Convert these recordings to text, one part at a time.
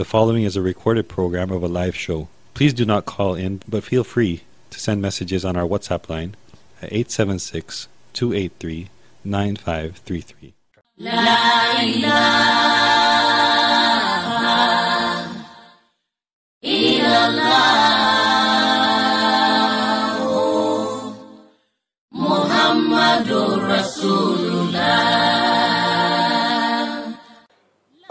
The following is a recorded program of a live show. Please do not call in, but feel free to send messages on our WhatsApp line at 876 283 9533.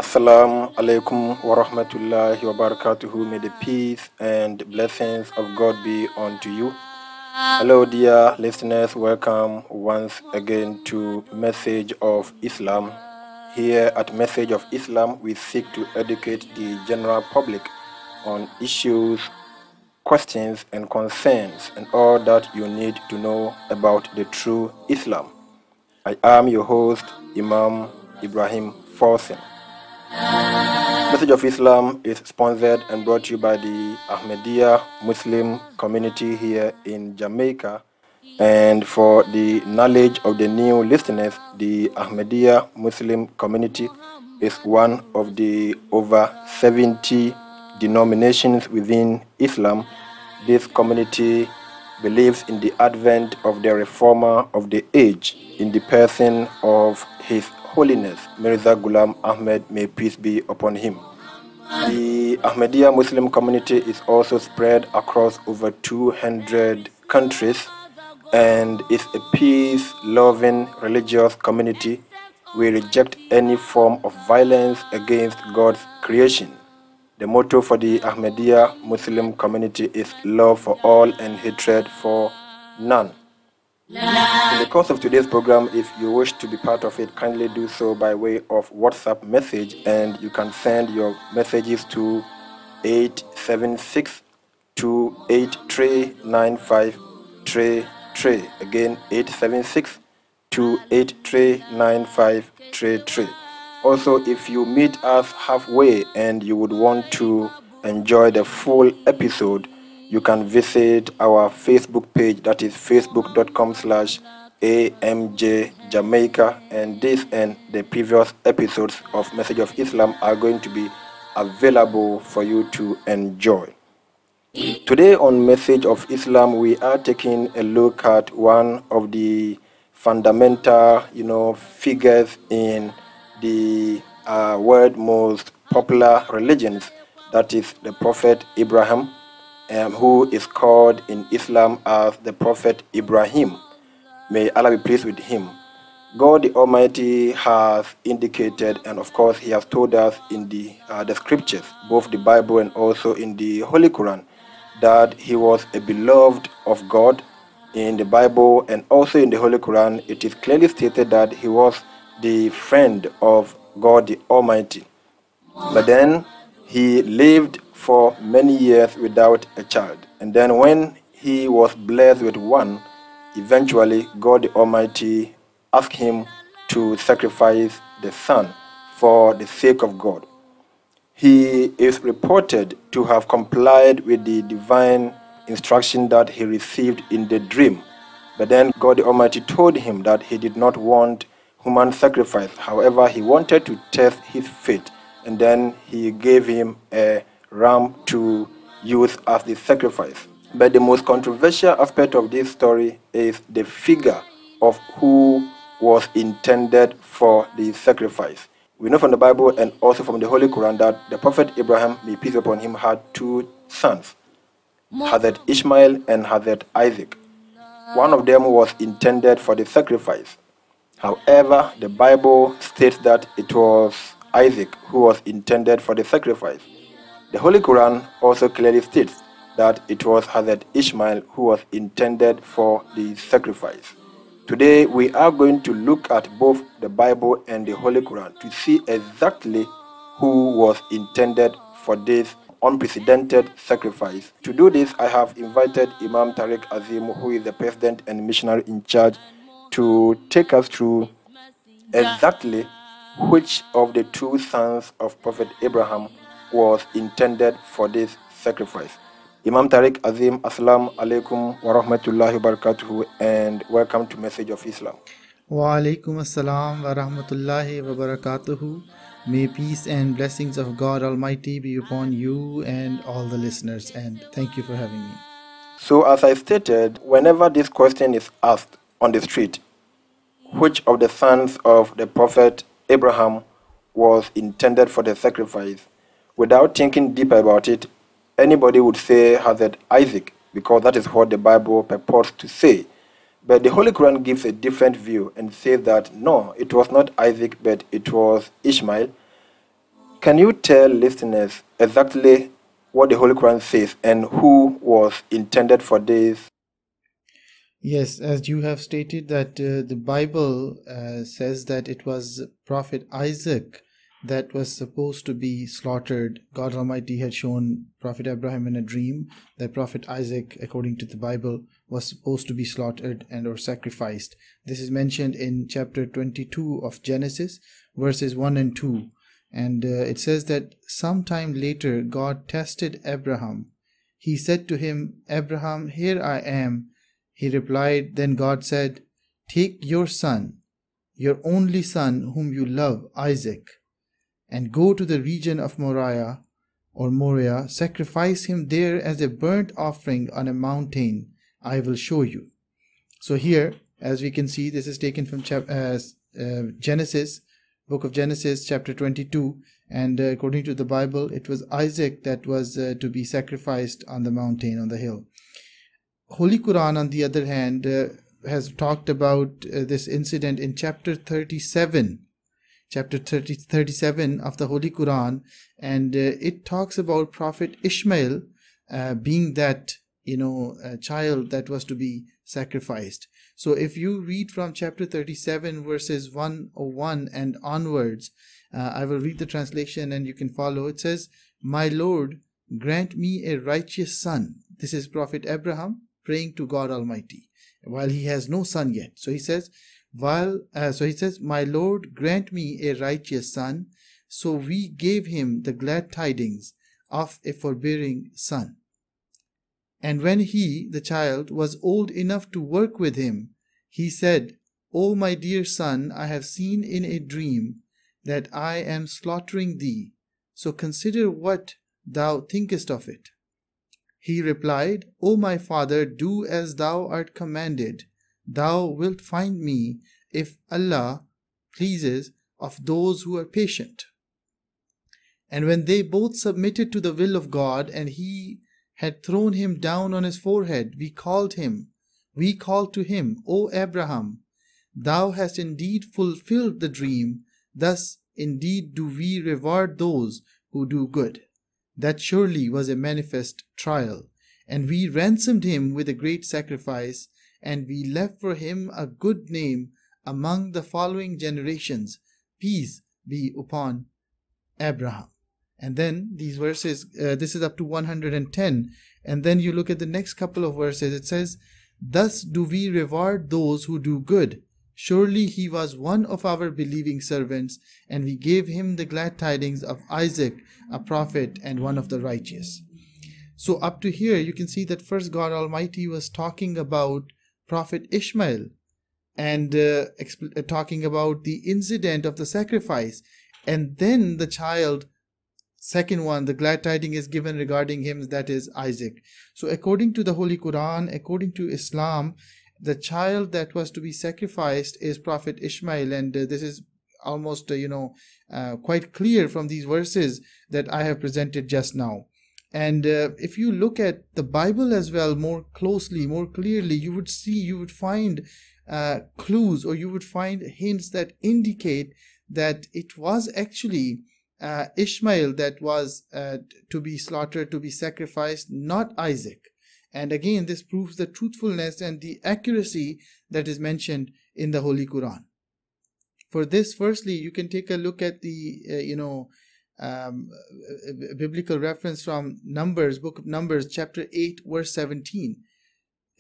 Assalamu alaikum wa rahmatullahi wa barakatuhu. May the peace and blessings of God be unto you. Hello, dear listeners. Welcome once again to Message of Islam. Here at Message of Islam, we seek to educate the general public on issues, questions, and concerns, and all that you need to know about the true Islam. I am your host, Imam Ibrahim Forsen. Message of Islam is sponsored and brought to you by the Ahmadiyya Muslim community here in Jamaica. And for the knowledge of the new listeners, the Ahmadiyya Muslim community is one of the over 70 denominations within Islam. This community believes in the advent of the reformer of the age in the person of His Holiness Mirza Ghulam Ahmad, may peace be upon him. The Ahmadiyya Muslim community is also spread across over 200 countries and is a peace loving religious community. We reject any form of violence against God's creation. The motto for the Ahmadiyya Muslim community is love for all and hatred for none. In the course of today's program, if you wish to be part of it, kindly do so by way of WhatsApp message, and you can send your messages to 876 283 Again, 876 283 Also, if you meet us halfway and you would want to enjoy the full episode, you can visit our Facebook page that is facebook.com slash AMJ Jamaica and this and the previous episodes of Message of Islam are going to be available for you to enjoy. Today on Message of Islam we are taking a look at one of the fundamental, you know, figures in the uh, world most popular religions that is the Prophet Abraham um, who is called in Islam as the Prophet Ibrahim. May Allah be pleased with him. God the Almighty has indicated, and of course, He has told us in the, uh, the scriptures, both the Bible and also in the Holy Quran, that He was a beloved of God. In the Bible and also in the Holy Quran, it is clearly stated that He was the friend of God the Almighty. But then He lived for many years without a child. And then when he was blessed with one, eventually God Almighty asked him to sacrifice the son for the sake of God. He is reported to have complied with the divine instruction that he received in the dream. But then God Almighty told him that he did not want human sacrifice. However, he wanted to test his faith. And then he gave him a ram to use as the sacrifice. But the most controversial aspect of this story is the figure of who was intended for the sacrifice. We know from the Bible and also from the Holy Quran that the Prophet Abraham, may peace upon him, had two sons, Hazrat Ishmael and Hazrat Isaac. One of them was intended for the sacrifice. However, the Bible states that it was Isaac who was intended for the sacrifice. The Holy Quran also clearly states that it was Hazrat Ishmael who was intended for the sacrifice. Today we are going to look at both the Bible and the Holy Quran to see exactly who was intended for this unprecedented sacrifice. To do this, I have invited Imam Tariq Azim, who is the president and missionary in charge, to take us through exactly which of the two sons of Prophet Abraham was intended for this sacrifice. Imam Tariq Azim, Assalamu alaikum wa rahmatullahi wa barakatuhu, and welcome to Message of Islam. Wa alaikum assalam wa rahmatullahi wa barakatuhu. May peace and blessings of God Almighty be upon you and all the listeners. And thank you for having me. So, as I stated, whenever this question is asked on the street, which of the sons of the prophet Abraham was intended for the sacrifice, without thinking deeper about it, anybody would say Hazrat Isaac, because that is what the Bible purports to say. But the Holy Quran gives a different view and says that no, it was not Isaac, but it was Ishmael. Can you tell listeners exactly what the Holy Quran says and who was intended for this? Yes, as you have stated that uh, the Bible uh, says that it was Prophet Isaac that was supposed to be slaughtered. God Almighty had shown Prophet Abraham in a dream that Prophet Isaac, according to the Bible, was supposed to be slaughtered and or sacrificed. This is mentioned in chapter 22 of Genesis, verses 1 and 2. And uh, it says that sometime later God tested Abraham. He said to him, Abraham, here I am. He replied, Then God said, Take your son, your only son whom you love, Isaac, and go to the region of Moriah or Moriah, sacrifice him there as a burnt offering on a mountain I will show you. So here, as we can see, this is taken from chap- uh, uh, Genesis, book of Genesis, chapter 22. And uh, according to the Bible, it was Isaac that was uh, to be sacrificed on the mountain, on the hill. Holy Quran, on the other hand, uh, has talked about uh, this incident in chapter 37 chapter 30, 37 of the Holy Quran, and uh, it talks about Prophet Ishmael uh, being that you know child that was to be sacrificed. So if you read from chapter 37 verses 101 and onwards, uh, I will read the translation and you can follow. It says, "My Lord, grant me a righteous son." This is Prophet Abraham praying to God Almighty while he has no son yet. So he says, while uh, so he says, My Lord, grant me a righteous son. So we gave him the glad tidings of a forbearing son. And when he, the child, was old enough to work with him, he said, O my dear son, I have seen in a dream that I am slaughtering thee. So consider what thou thinkest of it. He replied, O my father, do as thou art commanded. Thou wilt find me, if Allah pleases, of those who are patient. And when they both submitted to the will of God, and he had thrown him down on his forehead, we called him, we called to him, O Abraham, thou hast indeed fulfilled the dream, thus indeed do we reward those who do good. That surely was a manifest trial, and we ransomed him with a great sacrifice, and we left for him a good name among the following generations. Peace be upon Abraham. And then these verses, uh, this is up to 110. And then you look at the next couple of verses, it says, Thus do we reward those who do good. Surely he was one of our believing servants, and we gave him the glad tidings of Isaac, a prophet and one of the righteous. So, up to here, you can see that first God Almighty was talking about Prophet Ishmael and uh, exp- uh, talking about the incident of the sacrifice. And then the child, second one, the glad tiding is given regarding him, that is Isaac. So, according to the Holy Quran, according to Islam, the child that was to be sacrificed is Prophet Ishmael, and uh, this is almost, uh, you know, uh, quite clear from these verses that I have presented just now. And uh, if you look at the Bible as well more closely, more clearly, you would see, you would find uh, clues or you would find hints that indicate that it was actually uh, Ishmael that was uh, to be slaughtered, to be sacrificed, not Isaac. And again, this proves the truthfulness and the accuracy that is mentioned in the Holy Quran. For this, firstly, you can take a look at the, uh, you know, um, biblical reference from Numbers, book of Numbers, chapter 8, verse 17.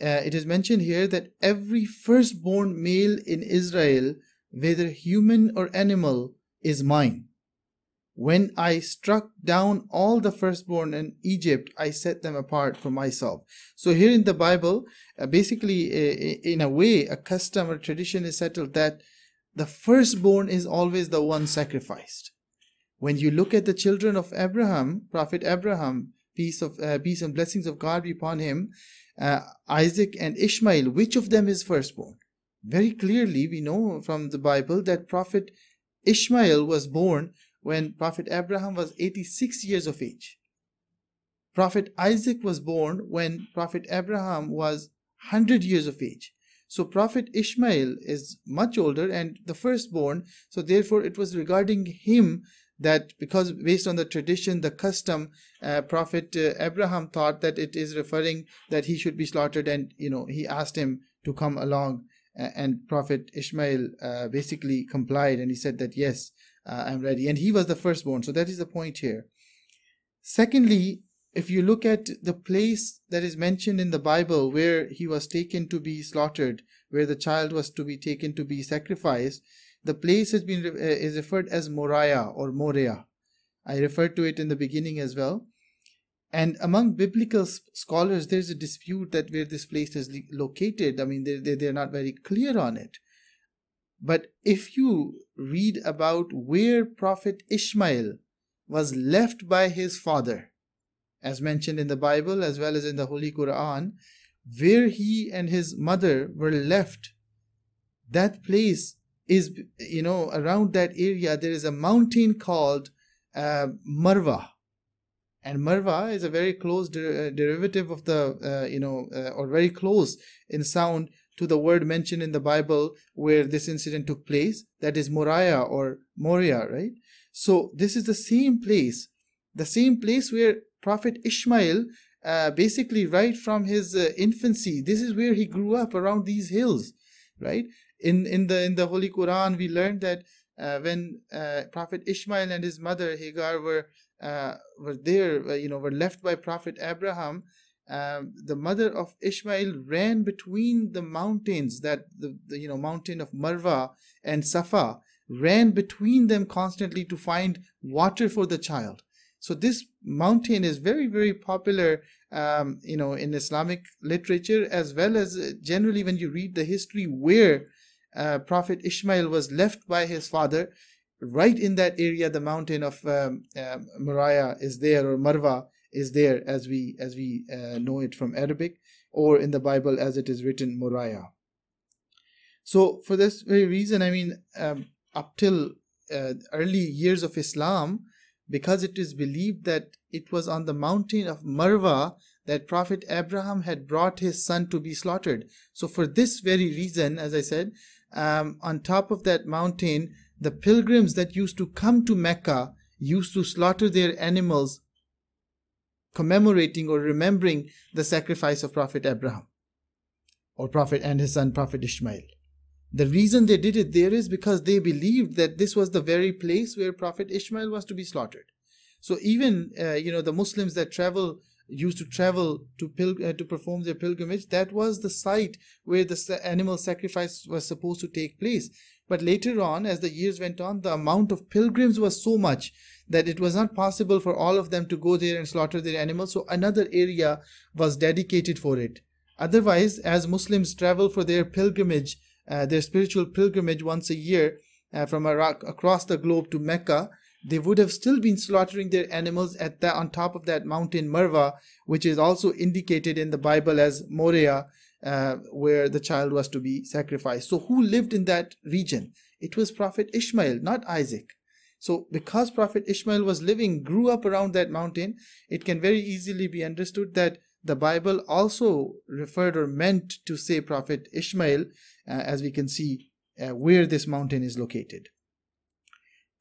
Uh, it is mentioned here that every firstborn male in Israel, whether human or animal, is mine. When I struck down all the firstborn in Egypt, I set them apart for myself. So, here in the Bible, uh, basically, uh, in a way, a custom or tradition is settled that the firstborn is always the one sacrificed When you look at the children of Abraham, Prophet Abraham, peace of uh, peace and blessings of God be upon him, uh, Isaac and Ishmael, which of them is firstborn? Very clearly, we know from the Bible that Prophet Ishmael was born when Prophet Abraham was 86 years of age. Prophet Isaac was born when Prophet Abraham was 100 years of age. So Prophet Ishmael is much older and the firstborn, so therefore it was regarding him that because based on the tradition, the custom, uh, Prophet uh, Abraham thought that it is referring that he should be slaughtered, and you know he asked him to come along, uh, and Prophet Ishmael uh, basically complied, and he said that yes, uh, I'm ready, and he was the firstborn. So that is the point here. Secondly, if you look at the place that is mentioned in the Bible where he was taken to be slaughtered, where the child was to be taken to be sacrificed, the place has been uh, is referred as Moriah or Moria. I referred to it in the beginning as well. And among biblical scholars, there's a dispute that where this place is located. I mean, they they're not very clear on it. But if you read about where Prophet Ishmael was left by his father, as mentioned in the Bible as well as in the Holy Quran, where he and his mother were left, that place is you know around that area there is a mountain called uh, Marwa. And Marwa is a very close der- uh, derivative of the uh, you know uh, or very close in sound to the word mentioned in the Bible where this incident took place. That is Moriah or Moria right? So this is the same place the same place where Prophet Ishmael uh, basically right from his uh, infancy this is where he grew up around these hills right in in the in the Holy Quran, we learned that uh, when uh, Prophet Ishmael and his mother Hagar were uh, were there, uh, you know, were left by Prophet Abraham. Um, the mother of Ishmael ran between the mountains, that the, the you know mountain of Marwa and Safa, ran between them constantly to find water for the child. So this mountain is very very popular um, you know in Islamic literature as well as uh, generally when you read the history where uh, Prophet Ishmael was left by his father right in that area. The mountain of um, uh, Moriah is there, or Marwa is there, as we as we uh, know it from Arabic, or in the Bible as it is written Moriah. So, for this very reason, I mean, um, up till uh, early years of Islam, because it is believed that it was on the mountain of Marwa that Prophet Abraham had brought his son to be slaughtered. So, for this very reason, as I said, um, on top of that mountain, the pilgrims that used to come to Mecca used to slaughter their animals, commemorating or remembering the sacrifice of Prophet Abraham or Prophet and his son Prophet Ishmael. The reason they did it there is because they believed that this was the very place where Prophet Ishmael was to be slaughtered. So even uh, you know the Muslims that travel used to travel to pil- uh, to perform their pilgrimage that was the site where the animal sacrifice was supposed to take place. But later on as the years went on the amount of pilgrims was so much that it was not possible for all of them to go there and slaughter their animals so another area was dedicated for it. Otherwise as muslims travel for their pilgrimage uh, their spiritual pilgrimage once a year uh, from Iraq across the globe to Mecca they would have still been slaughtering their animals at that on top of that mountain Marwa, which is also indicated in the Bible as Moriah, uh, where the child was to be sacrificed. So who lived in that region? It was Prophet Ishmael, not Isaac. So because Prophet Ishmael was living, grew up around that mountain, it can very easily be understood that the Bible also referred or meant to say Prophet Ishmael, uh, as we can see uh, where this mountain is located.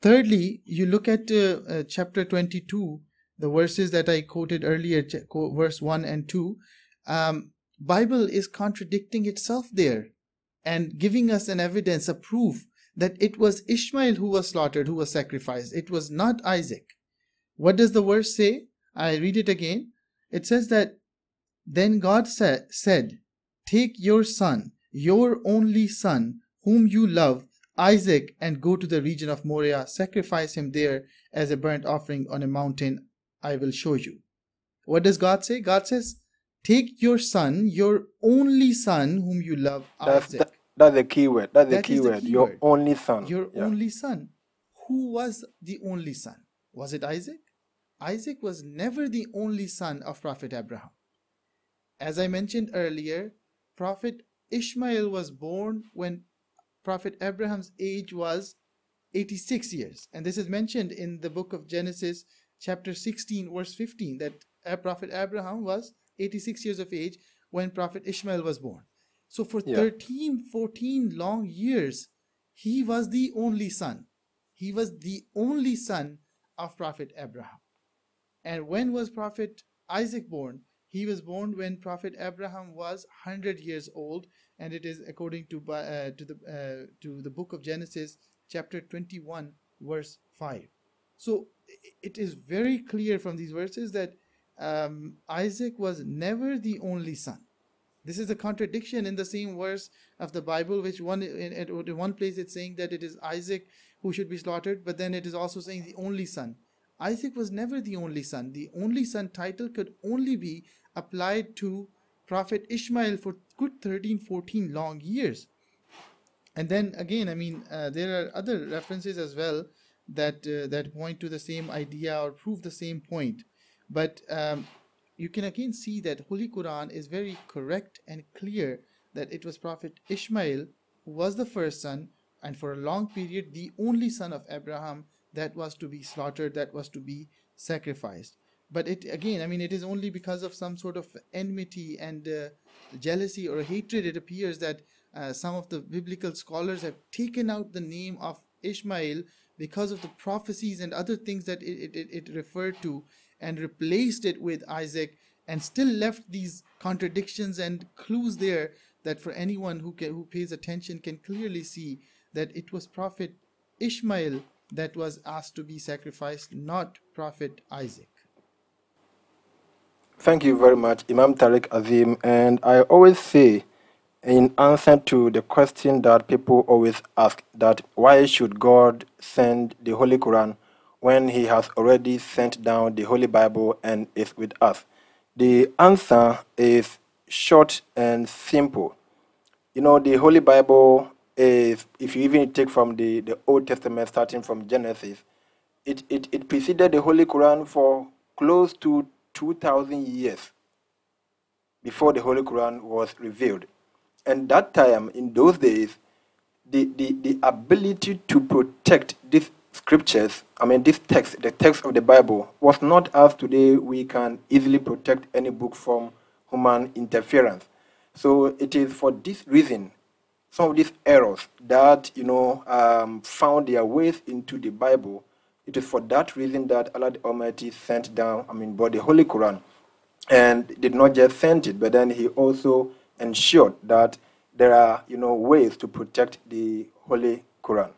Thirdly, you look at uh, uh, chapter 22, the verses that I quoted earlier, verse 1 and 2. Um, Bible is contradicting itself there and giving us an evidence, a proof that it was Ishmael who was slaughtered, who was sacrificed. It was not Isaac. What does the verse say? I read it again. It says that then God sa- said, Take your son, your only son, whom you love, Isaac and go to the region of Moriah, sacrifice him there as a burnt offering on a mountain I will show you. What does God say? God says, Take your son, your only son whom you love, that's, Isaac. That, that's the key word. That's the, key, word. key Your only son. Your yeah. only son. Who was the only son? Was it Isaac? Isaac was never the only son of Prophet Abraham. As I mentioned earlier, Prophet Ishmael was born when Prophet Abraham's age was 86 years. And this is mentioned in the book of Genesis, chapter 16, verse 15, that Prophet Abraham was 86 years of age when Prophet Ishmael was born. So for yeah. 13, 14 long years, he was the only son. He was the only son of Prophet Abraham. And when was Prophet Isaac born? He was born when Prophet Abraham was 100 years old, and it is according to uh, to the uh, to the book of Genesis, chapter 21, verse 5. So it is very clear from these verses that um, Isaac was never the only son. This is a contradiction in the same verse of the Bible, which one in, in one place it's saying that it is Isaac who should be slaughtered, but then it is also saying the only son. Isaac was never the only son. The only son title could only be applied to Prophet Ishmael for good 13, 14 long years. And then again, I mean, uh, there are other references as well that uh, that point to the same idea or prove the same point. But um, you can again see that Holy Quran is very correct and clear that it was Prophet Ishmael who was the first son and for a long period the only son of Abraham that was to be slaughtered, that was to be sacrificed. But it again, I mean, it is only because of some sort of enmity and uh, jealousy or hatred. It appears that uh, some of the biblical scholars have taken out the name of Ishmael because of the prophecies and other things that it, it, it referred to and replaced it with Isaac and still left these contradictions and clues there that for anyone who can, who pays attention can clearly see that it was prophet Ishmael that was asked to be sacrificed, not Prophet Isaac. Thank you very much, Imam Tariq Azim. And I always say, in answer to the question that people always ask, that why should God send the Holy Quran when He has already sent down the Holy Bible and is with us? The answer is short and simple. You know, the Holy Bible is, if you even take from the, the Old Testament, starting from Genesis, it, it, it preceded the Holy Quran for close to 2,000 years before the Holy Quran was revealed. And that time, in those days, the, the, the ability to protect these scriptures, I mean, this text, the text of the Bible, was not as today we can easily protect any book from human interference. So it is for this reason some of these errors that you know um, found their ways into the Bible. It is for that reason that Allah Almighty sent down, I mean, brought the Holy Quran, and did not just send it, but then He also ensured that there are you know ways to protect the Holy Quran,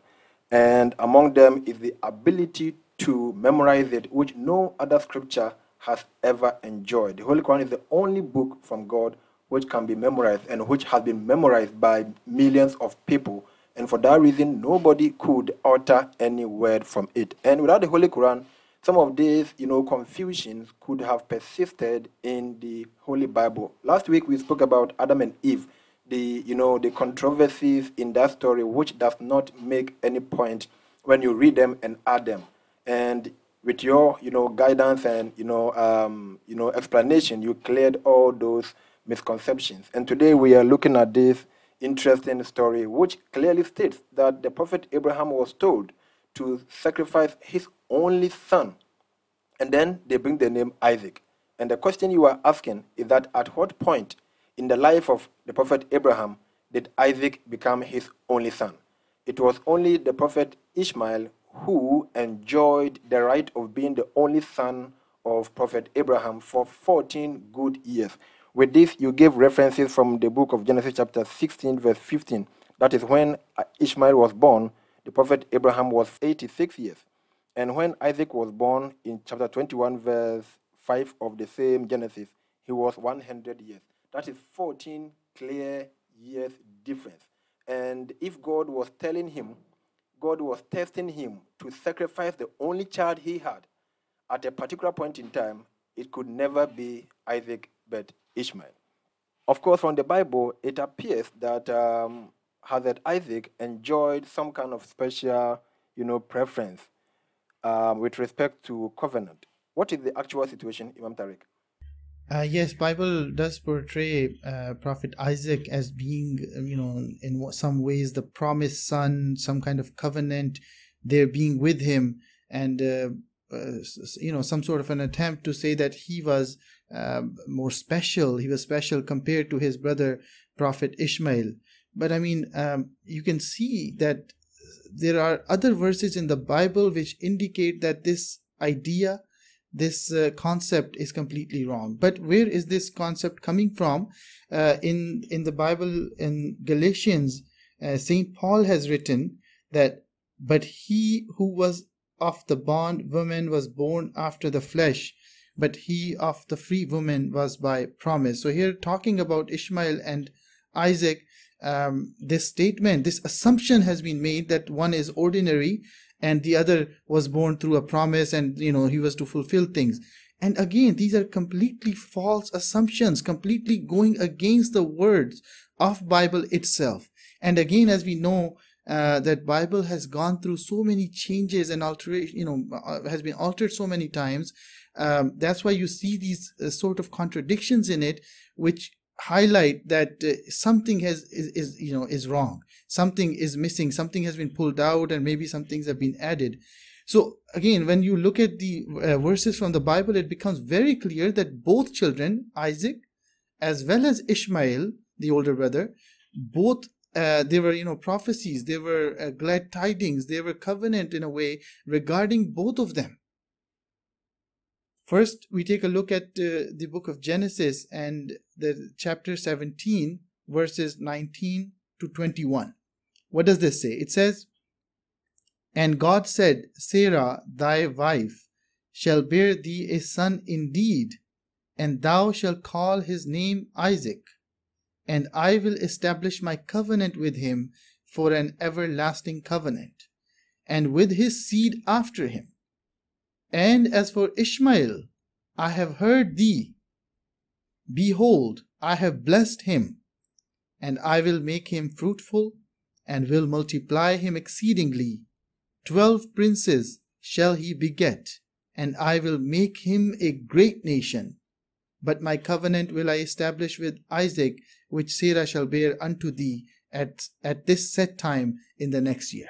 and among them is the ability to memorize it, which no other scripture has ever enjoyed. The Holy Quran is the only book from God which can be memorized and which has been memorized by millions of people. And for that reason, nobody could utter any word from it. And without the Holy Quran, some of these, you know, confusions could have persisted in the Holy Bible. Last week we spoke about Adam and Eve, the, you know, the controversies in that story, which does not make any point when you read them and add them. And with your, you know, guidance and, you know, um, you know, explanation, you cleared all those misconceptions. And today we are looking at this interesting story, which clearly states that the prophet Abraham was told to sacrifice his only son. And then they bring the name Isaac. And the question you are asking is that at what point in the life of the prophet Abraham did Isaac become his only son? It was only the prophet Ishmael who enjoyed the right of being the only son of prophet Abraham for 14 good years. With this, you gave references from the book of Genesis, chapter 16, verse 15. That is when Ishmael was born, the prophet Abraham was 86 years. And when Isaac was born in chapter 21, verse 5 of the same Genesis, he was 100 years. That is 14 clear years difference. And if God was telling him, God was testing him to sacrifice the only child he had at a particular point in time, it could never be Isaac but Ishmael. Of course, from the Bible, it appears that um, Hazrat Isaac enjoyed some kind of special, you know, preference um, with respect to covenant. What is the actual situation, Imam Tariq? Uh, yes, Bible does portray uh, Prophet Isaac as being, you know, in some ways the promised son, some kind of covenant. They're being with him, and uh, uh you know, some sort of an attempt to say that he was um, more special. He was special compared to his brother Prophet Ishmael. But I mean, um, you can see that there are other verses in the Bible which indicate that this idea this uh, concept is completely wrong. But where is this concept coming from? Uh, in in the Bible, in Galatians, uh, Saint Paul has written that, but he who was of the bond woman was born after the flesh, but he of the free woman was by promise. So here, talking about Ishmael and Isaac, um, this statement, this assumption has been made that one is ordinary and the other was born through a promise and you know he was to fulfill things and again these are completely false assumptions completely going against the words of bible itself and again as we know uh, that bible has gone through so many changes and alteration you know uh, has been altered so many times um, that's why you see these uh, sort of contradictions in it which highlight that uh, something has is, is, you know is wrong. Something is missing. Something has been pulled out and maybe some things have been added. So again when you look at the uh, verses from the bible it becomes very clear that both children isaac as well as ishmael the older brother both uh, they were you know prophecies they were uh, glad tidings they were covenant in a way regarding both of them First, we take a look at uh, the book of Genesis and the chapter 17, verses 19 to 21. What does this say? It says, And God said, Sarah, thy wife, shall bear thee a son indeed, and thou shalt call his name Isaac, and I will establish my covenant with him for an everlasting covenant, and with his seed after him and as for Ishmael, I have heard thee. Behold, I have blessed him, and I will make him fruitful, and will multiply him exceedingly. Twelve princes shall he beget, and I will make him a great nation. But my covenant will I establish with Isaac, which Sarah shall bear unto thee at, at this set time in the next year.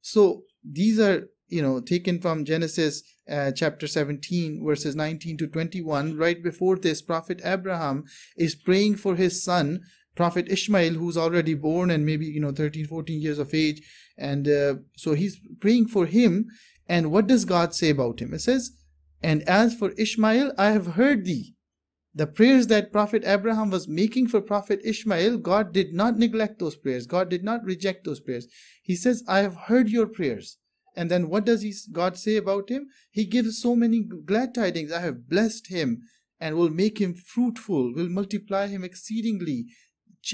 So these are you know taken from genesis uh, chapter 17 verses 19 to 21 right before this prophet abraham is praying for his son prophet ishmael who's already born and maybe you know 13 14 years of age. And uh, so he's praying for him. And what does god say about him? It says and as for ishmael i have heard thee the prayers that prophet abraham was making for prophet ishmael god did not neglect those prayers god did not reject those prayers he says i have heard your prayers and then what does he, God say about him? He gives so many glad tidings. I have blessed him and will make him fruitful, will multiply him exceedingly.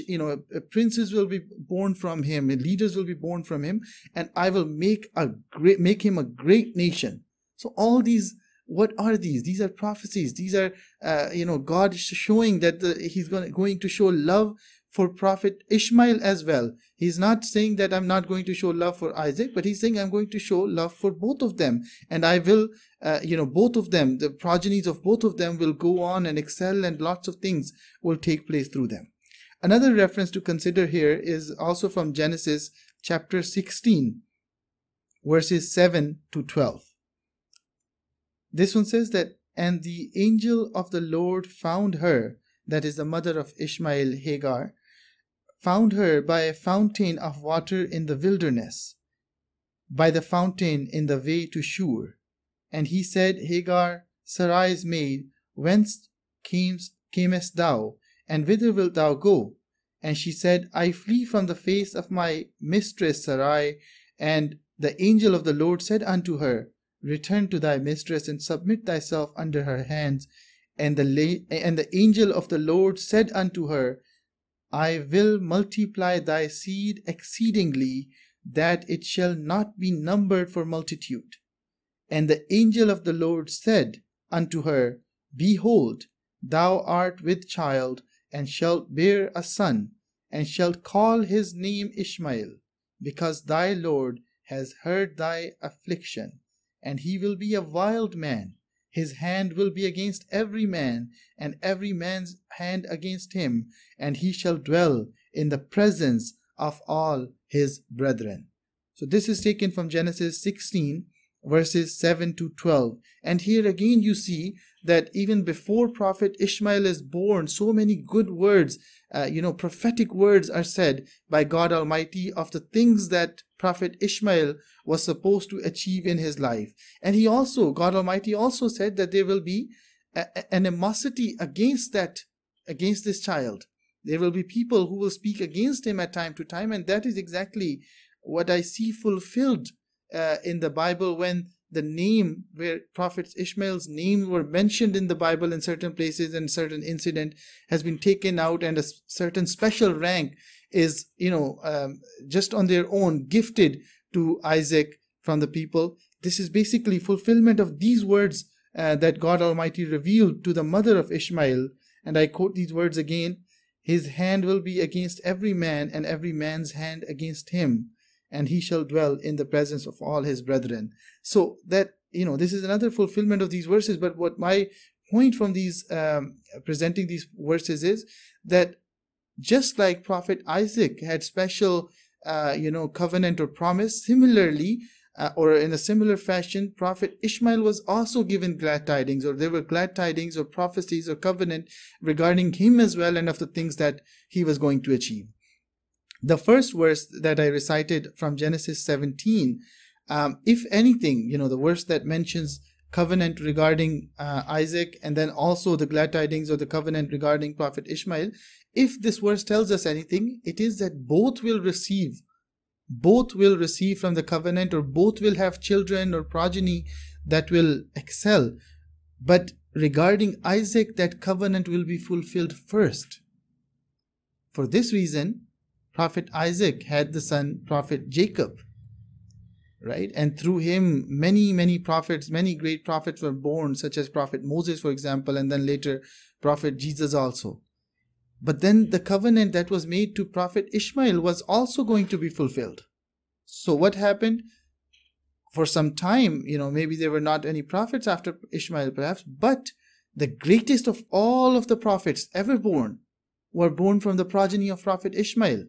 You know, uh, princes will be born from him, leaders will be born from him, and I will make a great, make him a great nation. So all these, what are these? These are prophecies. These are, uh, you know, God showing that the, He's going, going to show love for Prophet Ishmael as well. He's not saying that I'm not going to show love for Isaac, but he's saying I'm going to show love for both of them. And I will, uh, you know, both of them, the progenies of both of them will go on and excel and lots of things will take place through them. Another reference to consider here is also from Genesis chapter 16, verses 7 to 12. This one says that, and the angel of the Lord found her, that is the mother of Ishmael, Hagar, found her by a fountain of water in the wilderness, by the fountain in the way to Shur. And he said, Hagar, Sarai's maid, whence camest, thou, and whither wilt thou go? And she said, I flee from the face of my mistress Sarai. And the angel of the Lord said unto her, Return to thy mistress and submit thyself under her hands. And the, and the angel of the Lord said unto her, I will multiply thy seed exceedingly, that it shall not be numbered for multitude. And the angel of the Lord said unto her, Behold, thou art with child, and shalt bear a son, and shalt call his name Ishmael, because thy Lord has heard thy affliction, and he will be a wild man. His hand will be against every man, and every man's hand against him, and he shall dwell in the presence of all his brethren. So this is taken from Genesis 16, verses 7 to 12. And here again you see that even before Prophet Ishmael is born, so many good words, uh, you know, prophetic words are said by God Almighty of the things that Prophet Ishmael was supposed to achieve in his life. And he also, God Almighty also said that there will be a- animosity against that, against this child. There will be people who will speak against him at time to time, and that is exactly what I see fulfilled uh, in the Bible when the name where Prophet Ishmael's name were mentioned in the Bible in certain places and certain incident has been taken out and a certain special rank is you know um, just on their own gifted to Isaac from the people. This is basically fulfillment of these words uh, that God Almighty revealed to the mother of Ishmael. And I quote these words again His hand will be against every man, and every man's hand against him and he shall dwell in the presence of all his brethren. So that, you know, this is another fulfillment of these verses. But what my point from these, um, presenting these verses is that just like Prophet Isaac had special, uh, you know, covenant or promise, similarly, uh, or in a similar fashion, Prophet Ishmael was also given glad tidings, or there were glad tidings or prophecies or covenant regarding him as well and of the things that he was going to achieve the first verse that I recited from Genesis 17, um, if anything, you know, the verse that mentions covenant regarding uh, Isaac and then also the glad tidings or the covenant regarding Prophet Ishmael, if this verse tells us anything, it is that both will receive, both will receive from the covenant or both will have children or progeny that will excel. But regarding Isaac, that covenant will be fulfilled first. For this reason, Prophet Isaac had the son Prophet Jacob. Right? And through him, many, many prophets, many great prophets were born, such as Prophet Moses, for example, and then later Prophet Jesus also. But then the covenant that was made to Prophet Ishmael was also going to be fulfilled. So what happened? For some time, you know, maybe there were not any prophets after Ishmael, perhaps, but the greatest of all of the prophets ever born were born from the progeny of Prophet Ishmael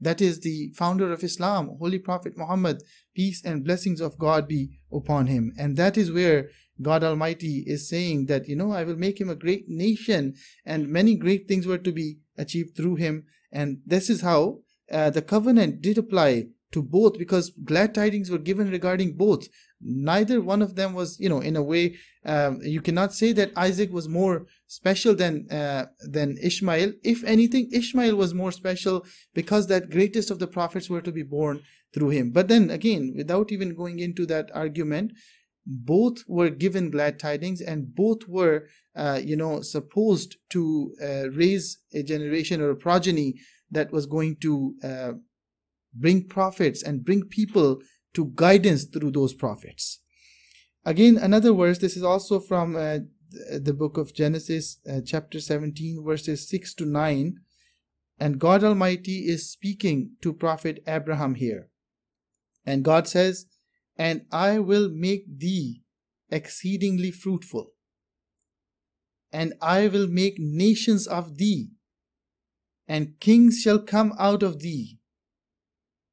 that is the founder of Islam, Holy Prophet Muhammad, peace and blessings of God be upon him. And that is where God Almighty is saying that, you know, I will make him a great nation and many great things were to be achieved through him. And this is how uh, the covenant did apply to both because glad tidings were given regarding both. Neither one of them was you know in a way um, you cannot say that isaac was more special than uh, than ishmael. If anything ishmael was more special because that greatest of the prophets were to be born through him. But then again without even going into that argument both were given glad tidings and both were uh, you know supposed to uh, raise a generation or a progeny that was going to uh, bring prophets and bring people to guidance through those prophets. Again, another verse, this is also from uh, the book of Genesis, uh, chapter 17, verses 6 to 9. And God Almighty is speaking to Prophet Abraham here. And God says, And I will make thee exceedingly fruitful, and I will make nations of thee, and kings shall come out of thee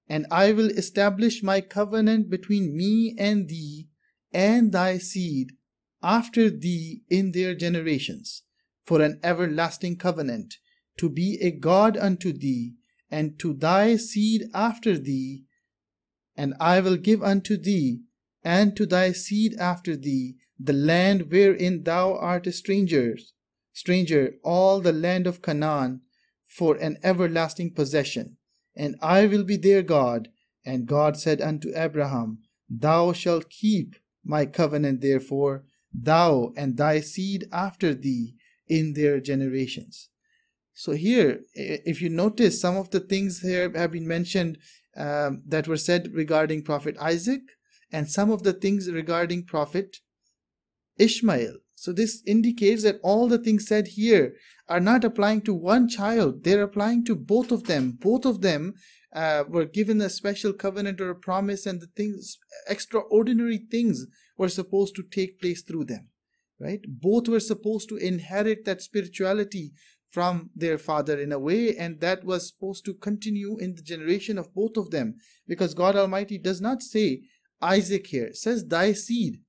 and I will establish my covenant between me and thee and thy seed after thee in their generations, for an everlasting covenant, to be a God unto thee, and to thy seed after thee. And I will give unto thee, and to thy seed after thee, the land wherein thou art a stranger, stranger, all the land of Canaan, for an everlasting possession and I will be their God. And God said unto Abraham, Thou shalt keep my covenant, therefore, thou and thy seed after thee in their generations. So, here, if you notice, some of the things here have been mentioned um, that were said regarding Prophet Isaac, and some of the things regarding Prophet Ishmael. So, this indicates that all the things said here are not applying to one child, they're applying to both of them. Both of them uh, were given a special covenant or a promise, and the things, extraordinary things, were supposed to take place through them. Right? Both were supposed to inherit that spirituality from their father in a way, and that was supposed to continue in the generation of both of them, because God Almighty does not say Isaac here, says thy seed.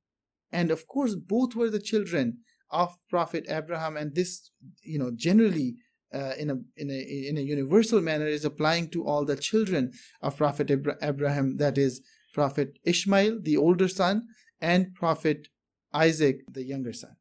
And of course, both were the children of Prophet Abraham, and this, you know, generally uh, in a in a in a universal manner is applying to all the children of Prophet Abraham. That is Prophet Ishmael, the older son, and Prophet Isaac, the younger son.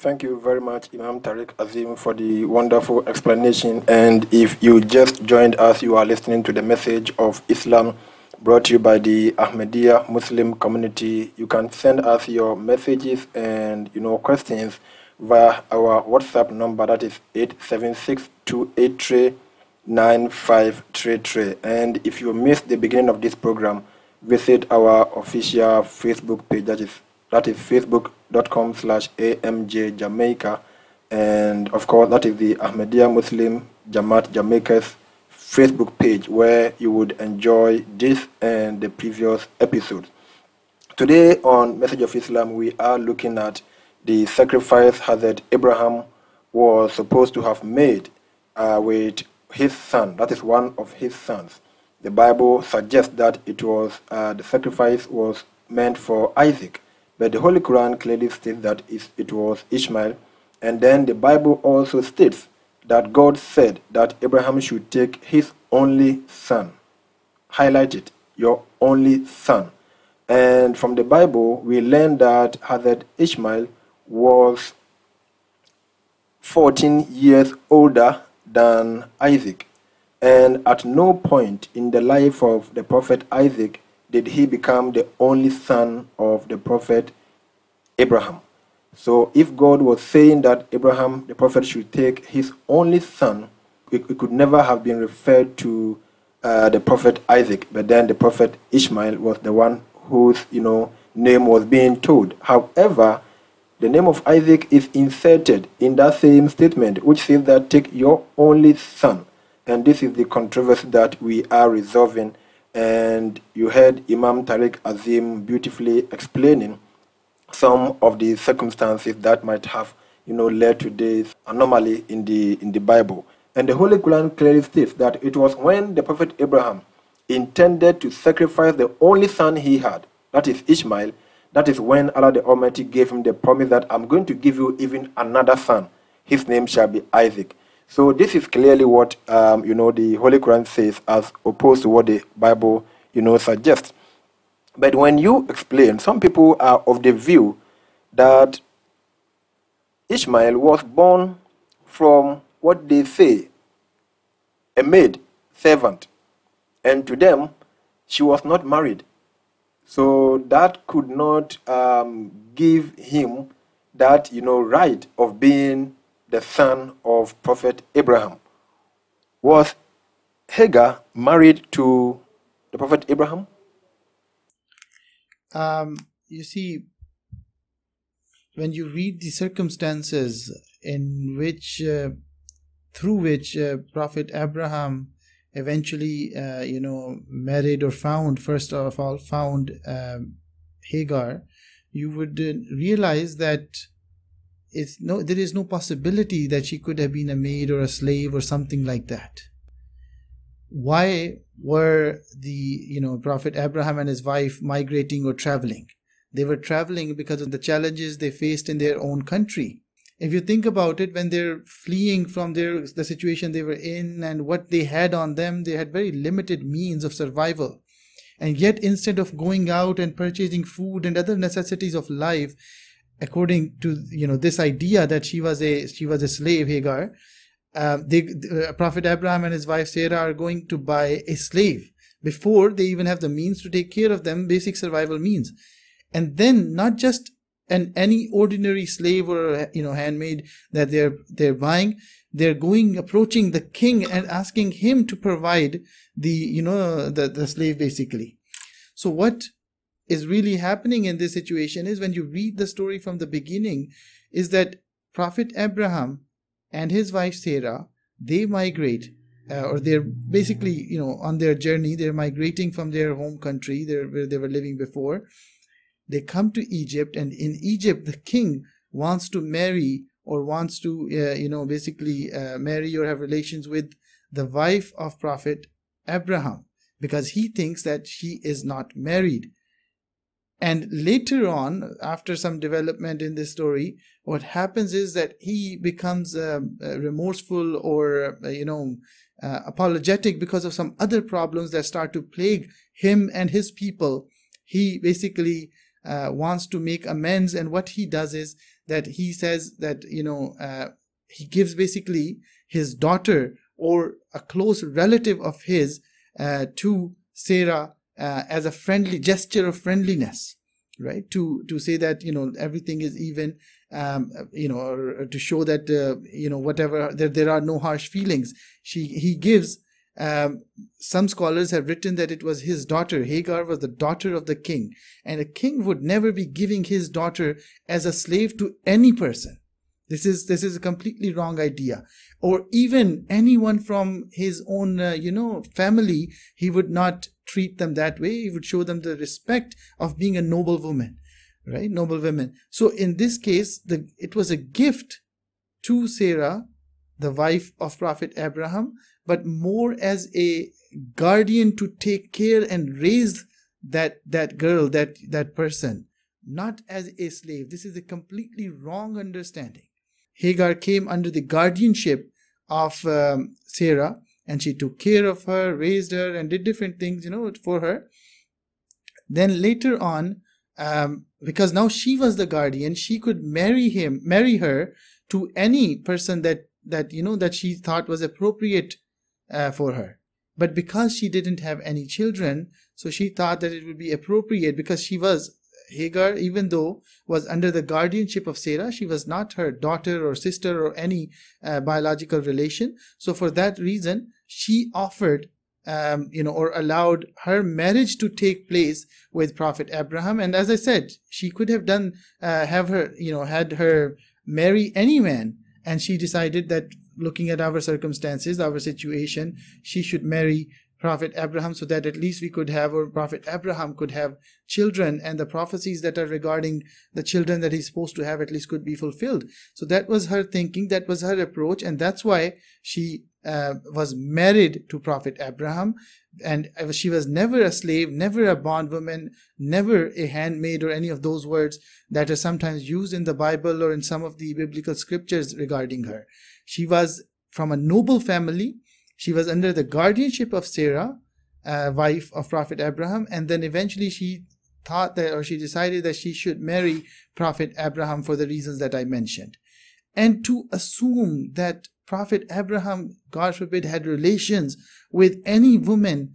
Thank you very much, Imam Tariq Azim, for the wonderful explanation. And if you just joined us, you are listening to the message of Islam brought to you by the Ahmadiyya Muslim community. You can send us your messages and you know questions via our WhatsApp number that is 876-283-9533. And if you missed the beginning of this program, visit our official Facebook page that is that is facebook.com slash AMJ Jamaica. And of course, that is the Ahmadiyya Muslim Jamaat Jamaica's Facebook page where you would enjoy this and the previous episodes. Today on Message of Islam, we are looking at the sacrifice Hazrat Abraham was supposed to have made uh, with his son. That is one of his sons. The Bible suggests that it was uh, the sacrifice was meant for Isaac, but the Holy Quran clearly states that it was Ishmael. And then the Bible also states that God said that Abraham should take his only son. Highlight it, your only son. And from the Bible, we learn that Hazrat Ishmael was 14 years older than Isaac. And at no point in the life of the prophet Isaac did he become the only son of the prophet Abraham. So if God was saying that Abraham, the prophet, should take his only son, it, it could never have been referred to uh, the prophet Isaac, but then the prophet Ishmael was the one whose you know name was being told. However, the name of Isaac is inserted in that same statement, which says that take your only son. And this is the controversy that we are resolving. And you heard Imam Tariq Azim beautifully explaining some of the circumstances that might have you know led to this anomaly in the in the Bible. And the Holy Quran clearly states that it was when the prophet Abraham intended to sacrifice the only son he had, that is Ishmael, that is when Allah the Almighty gave him the promise that I'm going to give you even another son. His name shall be Isaac. So this is clearly what um, you know the Holy Quran says, as opposed to what the Bible you know suggests. But when you explain, some people are of the view that Ishmael was born from what they say a maid servant, and to them, she was not married. So that could not um, give him that you know right of being the son of Prophet Abraham. Was Hagar married to the Prophet Abraham? Um, you see, when you read the circumstances in which, uh, through which uh, Prophet Abraham eventually, uh, you know, married or found, first of all, found um, Hagar, you would uh, realize that it's no, there is no possibility that she could have been a maid or a slave or something like that. Why were the you know prophet abraham and his wife migrating or traveling? They were traveling because of the challenges they faced in their own country. If you think about it when they're fleeing from their the situation they were in and what they had on them they had very limited means of survival. And yet instead of going out and purchasing food and other necessities of life according to you know this idea that she was a she was a slave hagar uh, uh, Prophet Abraham and his wife Sarah are going to buy a slave before they even have the means to take care of them, basic survival means. And then not just an any ordinary slave or you know handmaid that they're they're buying, they're going approaching the king and asking him to provide the you know the, the slave basically. So what is really happening in this situation is when you read the story from the beginning, is that Prophet Abraham and his wife Sarah, they migrate uh, or they're basically you know on their journey they're migrating from their home country where they were living before. They come to egypt and in egypt the king wants to marry or wants to uh, you know basically uh, marry or have relations with the wife of prophet abraham because he thinks that she is not married and later on after some development in this story what happens is that he becomes uh, remorseful or uh, you know uh, apologetic because of some other problems that start to plague him and his people. He basically uh, wants to make amends, and what he does is that he says that you know uh, he gives basically his daughter or a close relative of his uh, to Sarah uh, as a friendly gesture of friendliness, right? To to say that you know everything is even um, you know, or, to show that uh, you know whatever there there are no harsh feelings. She he gives. Um, some scholars have written that it was his daughter. Hagar was the daughter of the king, and a king would never be giving his daughter as a slave to any person. This is this is a completely wrong idea. Or even anyone from his own, uh, you know, family, he would not treat them that way. He would show them the respect of being a noble woman right noble women so in this case the it was a gift to sarah the wife of prophet abraham but more as a guardian to take care and raise that that girl that that person not as a slave this is a completely wrong understanding hagar came under the guardianship of um, sarah and she took care of her raised her and did different things you know for her. Then later on um, because now she was the guardian she could marry him marry her to any person that that you know that she thought was appropriate uh, for her. But because she didn't have any children so she thought that it would be appropriate because she was hagar even though was under the guardianship of sarah she was not her daughter or sister or any uh, biological relation so for that reason she offered um, you know, or allowed her marriage to take place with Prophet Abraham. And as I said, she could have done, uh, have her, you know, had her marry any man. And she decided that looking at our circumstances, our situation, she should marry Prophet Abraham so that at least we could have, or Prophet Abraham could have children, and the prophecies that are regarding the children that he's supposed to have at least could be fulfilled. So that was her thinking, that was her approach, and that's why she uh, was married to Prophet Abraham, and she was never a slave, never a bondwoman, never a handmaid, or any of those words that are sometimes used in the Bible or in some of the biblical scriptures regarding her. She was from a noble family. She was under the guardianship of Sarah, uh, wife of Prophet Abraham, and then eventually she thought that, or she decided that she should marry Prophet Abraham for the reasons that I mentioned. And to assume that Prophet Abraham, God forbid, had relations with any woman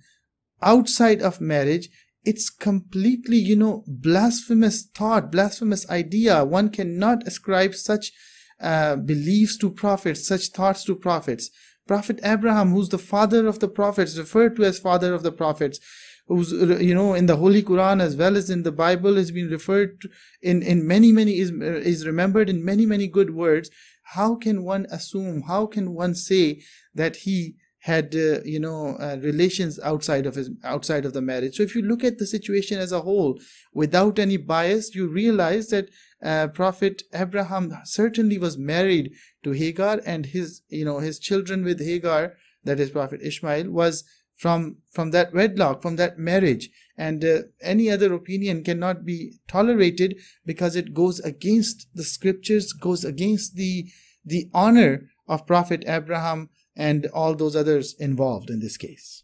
outside of marriage, it's completely, you know, blasphemous thought, blasphemous idea. One cannot ascribe such uh, beliefs to prophets, such thoughts to prophets. Prophet Abraham, who's the father of the prophets, referred to as father of the prophets, who's you know in the Holy Quran as well as in the Bible has been referred to in in many many is is remembered in many many good words. How can one assume how can one say that he had uh, you know uh, relations outside of his outside of the marriage. So if you look at the situation as a whole without any bias you realize that uh, prophet abraham certainly was married to hagar and his you know his children with hagar that is prophet ishmael was from from that wedlock from that marriage. And uh, any other opinion cannot be tolerated because it goes against the scriptures goes against the the honor of prophet abraham and all those others involved in this case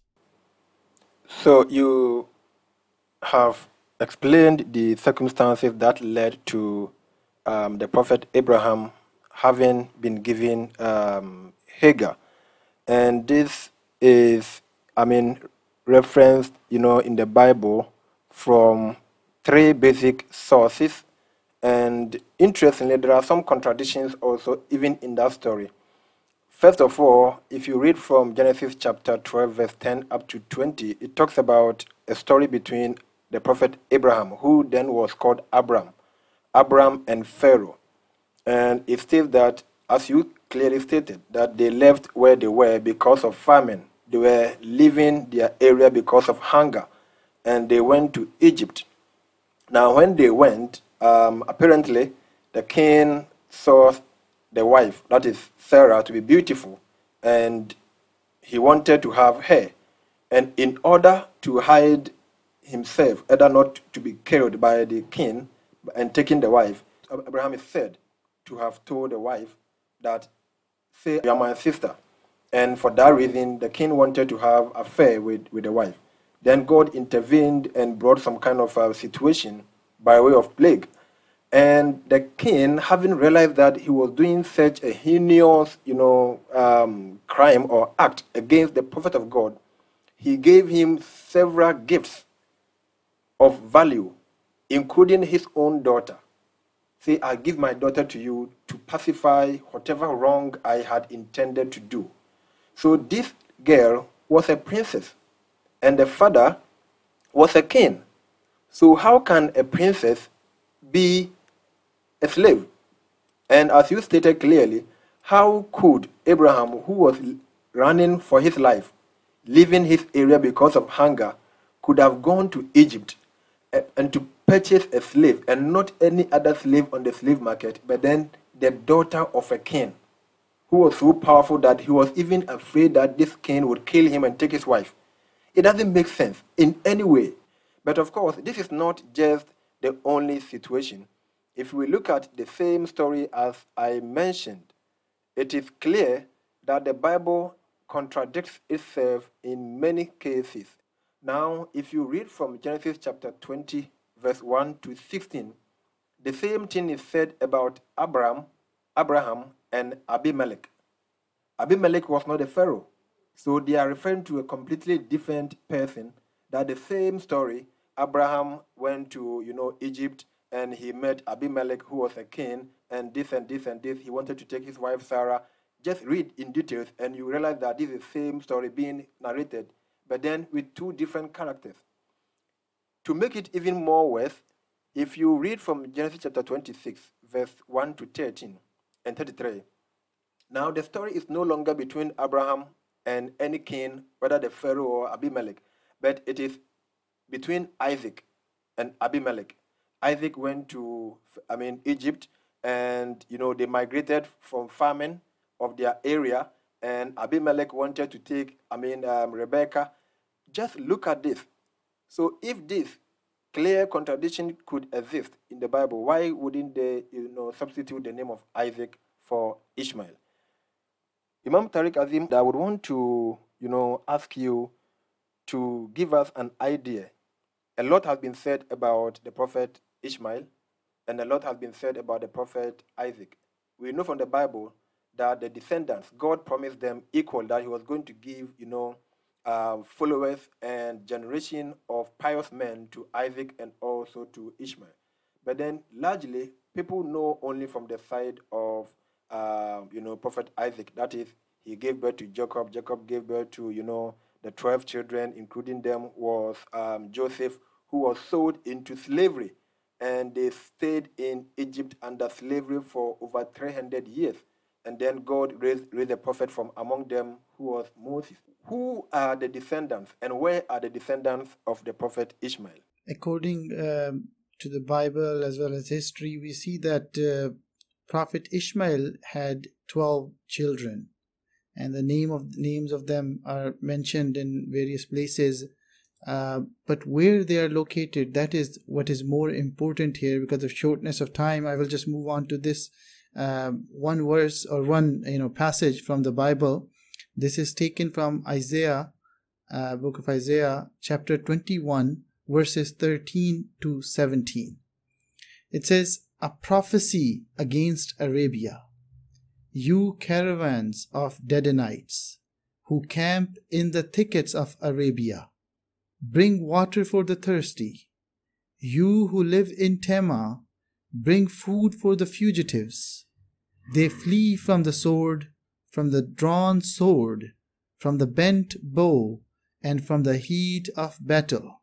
so you have explained the circumstances that led to um, the prophet abraham having been given um, hagar and this is i mean referenced, you know, in the Bible from three basic sources. And interestingly, there are some contradictions also even in that story. First of all, if you read from Genesis chapter 12, verse 10 up to 20, it talks about a story between the prophet Abraham, who then was called Abram, Abram and Pharaoh. And it states that, as you clearly stated that they left where they were because of famine. They were leaving their area because of hunger, and they went to Egypt. Now, when they went, um, apparently the king saw the wife, that is Sarah, to be beautiful, and he wanted to have her. And in order to hide himself, either not to be killed by the king and taking the wife, Abraham is said to have told the wife that, say, you are my sister. And for that reason, the king wanted to have affair with, with the wife. Then God intervened and brought some kind of a situation by way of plague. And the king, having realized that he was doing such a heinous, you know, um, crime or act against the prophet of God, he gave him several gifts of value, including his own daughter. Say, I give my daughter to you to pacify whatever wrong I had intended to do. So this girl was a princess, and the father was a king. So how can a princess be a slave? And as you stated clearly, how could Abraham, who was running for his life, leaving his area because of hunger, could have gone to Egypt eh, and to purchase a slave and not any other slave on the slave market, but then the daughter of a king who was so powerful that he was even afraid that this king would kill him and take his wife. It doesn't make sense in any way. But of course, this is not just the only situation. If we look at the same story as I mentioned, it is clear that the Bible contradicts itself in many cases. Now, if you read from Genesis chapter 20, verse 1 to 16, the same thing is said about Abraham, Abraham and Abimelech. Abimelech was not a pharaoh, so they are referring to a completely different person. That the same story, Abraham went to you know Egypt and he met Abimelech, who was a king, and this and this and this. He wanted to take his wife Sarah. Just read in details, and you realize that this is the same story being narrated but then with two different characters. To make it even more worse, if you read from Genesis chapter 26, verse 1 to 13 and 33, now the story is no longer between Abraham and any king, whether the Pharaoh or Abimelech, but it is between Isaac and Abimelech. Isaac went to, I mean, Egypt, and you know they migrated from famine of their area, and Abimelech wanted to take, I mean, um, Rebecca just look at this. So if this clear contradiction could exist in the Bible, why wouldn't they you know, substitute the name of Isaac for Ishmael? Imam Tariq Azim, I would want to you know, ask you to give us an idea. A lot has been said about the prophet Ishmael, and a lot has been said about the prophet Isaac. We know from the Bible that the descendants, God promised them equal, that He was going to give, you know, uh, followers and generation of pious men to Isaac and also to Ishmael. But then largely people know only from the side of uh, you know Prophet Isaac. That is, he gave birth to Jacob. Jacob gave birth to you know the twelve children, including them was um, Joseph, who was sold into slavery, and they stayed in Egypt under slavery for over 300 years. And then God raised, raised a prophet from among them who was Moses. Who are the descendants and where are the descendants of the prophet Ishmael? According um, to the Bible as well as history, we see that uh, Prophet Ishmael had 12 children and the name of names of them are mentioned in various places uh, but where they are located that is what is more important here because of shortness of time i will just move on to this uh, one verse or one you know passage from the bible this is taken from Isaiah, uh, book of Isaiah, chapter 21, verses 13 to 17. It says, A prophecy against Arabia. You caravans of Dedanites, who camp in the thickets of Arabia, bring water for the thirsty. You who live in Tema, bring food for the fugitives. They flee from the sword from the drawn sword, from the bent bow, and from the heat of battle.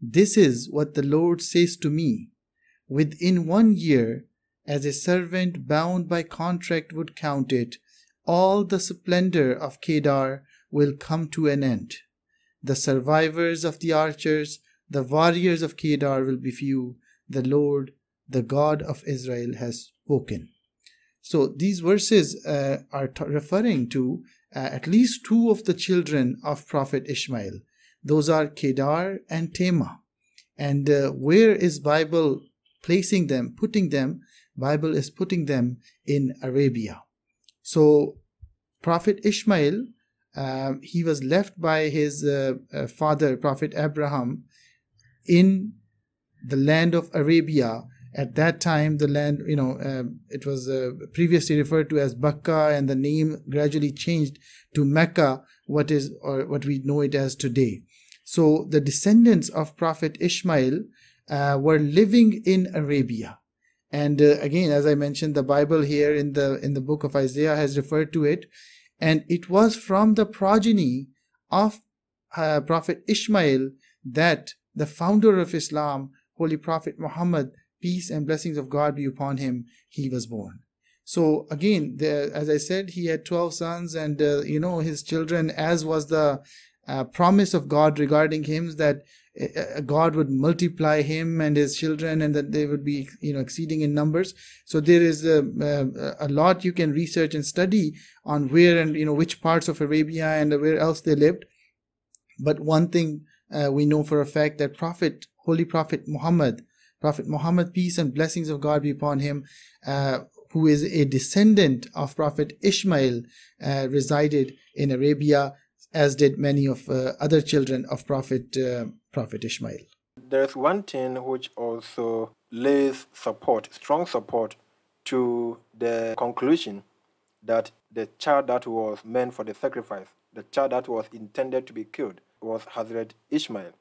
This is what the Lord says to me. Within one year, as a servant bound by contract would count it, all the splendor of Kedar will come to an end. The survivors of the archers, the warriors of Kedar will be few. The Lord, the God of Israel, has spoken. So these verses uh, are t- referring to uh, at least two of the children of Prophet Ishmael. Those are Kedar and Tema. And uh, where is Bible placing them, putting them? Bible is putting them in Arabia. So Prophet Ishmael, uh, he was left by his uh, uh, father, Prophet Abraham, in the land of Arabia. At that time, the land, you know, uh, it was uh, previously referred to as Bakka, and the name gradually changed to Mecca, what is or what we know it as today. So the descendants of Prophet Ishmael uh, were living in Arabia. And uh, again, as I mentioned, the Bible here in the in the book of Isaiah has referred to it, and it was from the progeny of uh, Prophet Ishmael that the founder of Islam, Holy Prophet Muhammad, peace and blessings of God be upon him, he was born. So again, the, as I said, he had twelve sons, and uh, you know his children, as was the uh, promise of God regarding him that God would multiply him and his children, and that they would be, you know, exceeding in numbers. So there is a, a, a, lot you can research and study on where and you know which parts of Arabia and where else they lived. But one thing uh, we know for a fact that Prophet, Holy Prophet Muhammad, Prophet Muhammad, peace and blessings of God be upon him, uh, who is a descendant of Prophet Ishmael, uh, resided in Arabia as did many of uh, other children of Prophet uh, Prophet Ishmael. There's one thing which also lays support, strong support, to the conclusion that the child that was meant for the sacrifice, the child that was intended to be killed, was Hazrat Ishmael.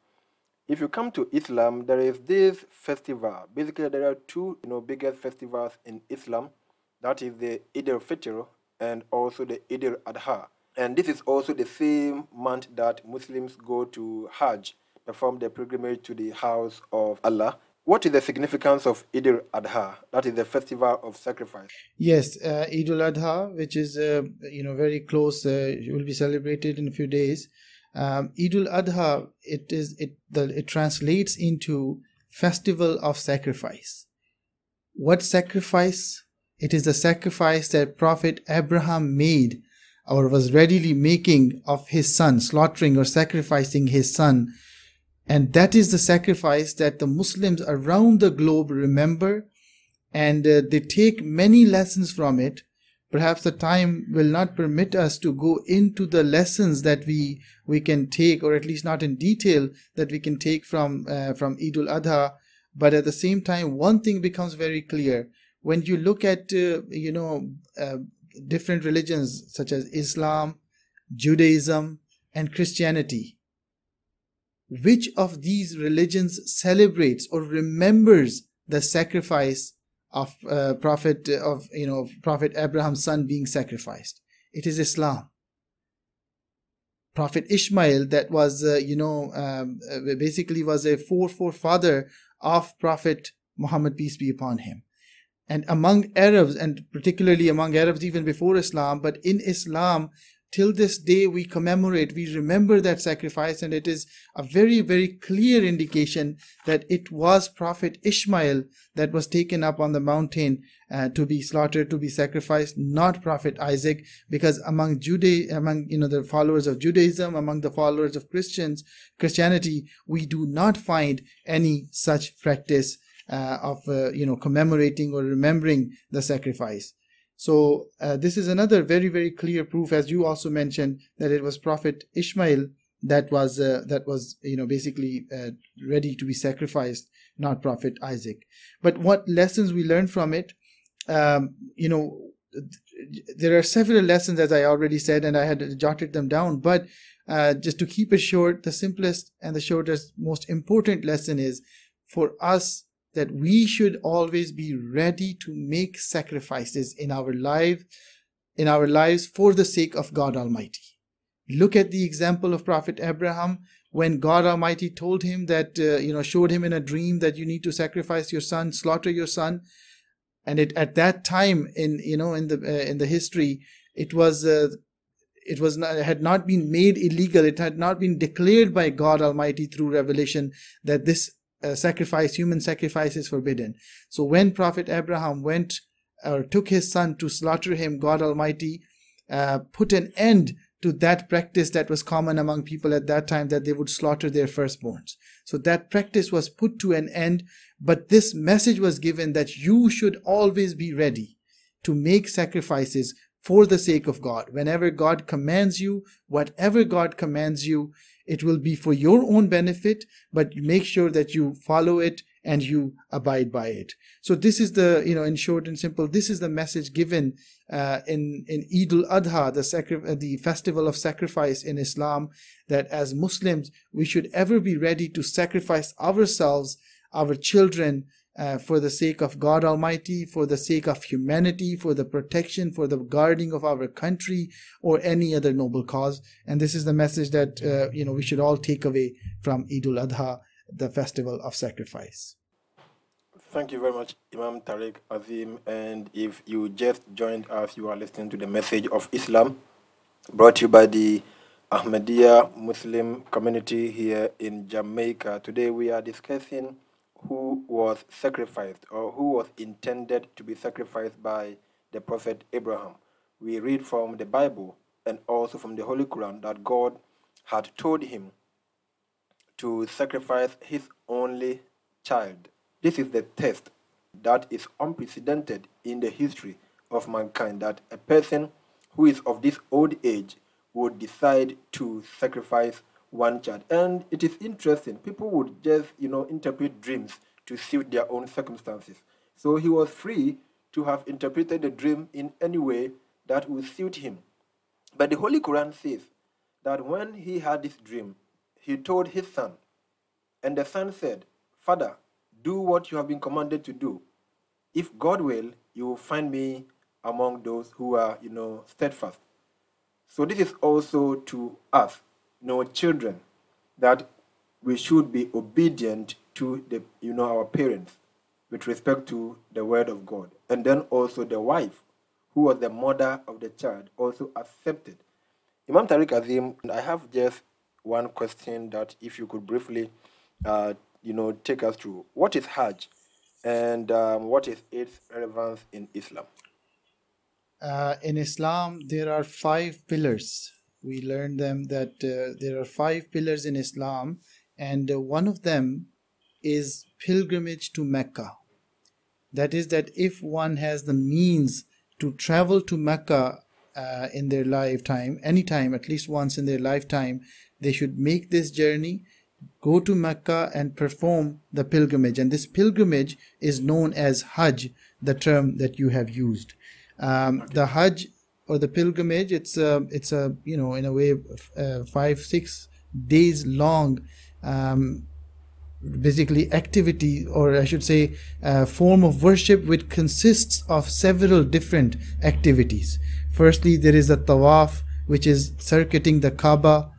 If you come to Islam, there is this festival. Basically, there are two you know, biggest festivals in Islam. That is the Eid al-Fitr and also the Eid al-Adha. And this is also the same month that Muslims go to Hajj, perform their pilgrimage to the house of Allah. What is the significance of Eid al-Adha? That is the festival of sacrifice. Yes, uh, Eid al-Adha, which is uh, you know very close, uh, will be celebrated in a few days. Um, Eid al-Adha, it is it the, it translates into festival of sacrifice. What sacrifice? It is the sacrifice that Prophet Abraham made or was readily making of his son, slaughtering or sacrificing his son. And that is the sacrifice that the Muslims around the globe remember and uh, they take many lessons from it. Perhaps the time will not permit us to go into the lessons that we we can take, or at least not in detail, that we can take from uh, from Eid al Adha. But at the same time, one thing becomes very clear when you look at uh, you know uh, different religions such as Islam, Judaism, and Christianity. Which of these religions celebrates or remembers the sacrifice of uh, Prophet of you know Prophet Abraham's son being sacrificed? It is Islam. Prophet Ishmael, that was uh, you know um, uh, basically was a forefather of Prophet Muhammad peace be upon him and among Arabs, and particularly among Arabs even before Islam, but in Islam, till this day we commemorate, we remember that sacrifice, and it is a very, very clear indication that it was Prophet Ishmael that was taken up on the mountain uh, to be slaughtered, to be sacrificed, not Prophet Isaac, because among Juda, among you know the followers of Judaism, among the followers of Christians, Christianity, we do not find any such practice uh, of uh, you know commemorating or remembering the sacrifice. So uh, this is another very very clear proof as you also mentioned that it was prophet ishmael that was uh, that was you know basically uh, ready to be sacrificed not prophet isaac. But what lessons we learned from it um, you know there are several lessons as i already said and i had jotted them down but uh, just to keep it short the simplest and the shortest most important lesson is for us that we should always be ready to make sacrifices in our life in our lives for the sake of God Almighty. Look at the example of Prophet Abraham. When God Almighty told him that uh, you know showed him in a dream that you need to sacrifice your son, slaughter your son, and it at that time in you know in the uh, in the history it was uh, it was not, had not been made illegal. It had not been declared by god almighty through revelation that this uh, sacrifice human sacrifice is forbidden so when prophet abraham went or took his son to slaughter him god almighty uh, put an end to that practice that was common among people at that time that they would slaughter their firstborns. So that practice was put to an end, but this message was given that you should always be ready to make sacrifices for the sake of God. Whenever God commands you, whatever God commands you, it will be for your own benefit, but make sure that you follow it and you abide by it. So this is the, you know, in short and simple, this is the message given uh, in in Eid al-Adha, the sacri- uh, the festival of sacrifice in Islam, that as Muslims we should ever be ready to sacrifice ourselves, our children, uh, for the sake of God Almighty, for the sake of humanity, for the protection, for the guarding of our country, or any other noble cause. And this is the message that uh, you know we should all take away from Eid al-Adha, the festival of sacrifice. Thank you very much, Imam Tariq Azim. And if you just joined us, you are listening to the message of Islam brought to you by the Ahmadiyya Muslim community here in Jamaica. Today we are discussing who was sacrificed or who was intended to be sacrificed by the Prophet Abraham. We read from the Bible and also from the Holy Quran that God had told him to sacrifice his only child this is the test that is unprecedented in the history of mankind that a person who is of this old age would decide to sacrifice one child. And it is interesting. People would just, you know, interpret dreams to suit their own circumstances. So he was free to have interpreted the dream in any way that would suit him. But the Holy Quran says that when he had this dream, he told his son, and the son said, Father, do what you have been commanded to do. If God will, you will find me among those who are, you know, steadfast. So this is also to us, know, children, that we should be obedient to the, you know, our parents with respect to the word of God. And then also the wife, who was the mother of the child, also accepted. Imam Tariq Azim, I have just one question that if you could briefly uh, you know, take us through what is Hajj and um, what is its relevance in Islam? Uh, in Islam, there are five pillars. We learned them that uh, there are five pillars in Islam, and uh, one of them is pilgrimage to Mecca. That is, that if one has the means to travel to Mecca uh, in their lifetime, anytime, at least once in their lifetime, they should make this journey go to Mecca and perform the pilgrimage. And this pilgrimage is known as Hajj, the term that you have used. Um. The Hajj or the pilgrimage, it's a, it's a, you know, in a way, uh, five, six days long, um, basically activity, or I should say, a form of worship which consists of several different activities. Firstly, there is the tawaf, which is circuiting the Kaaba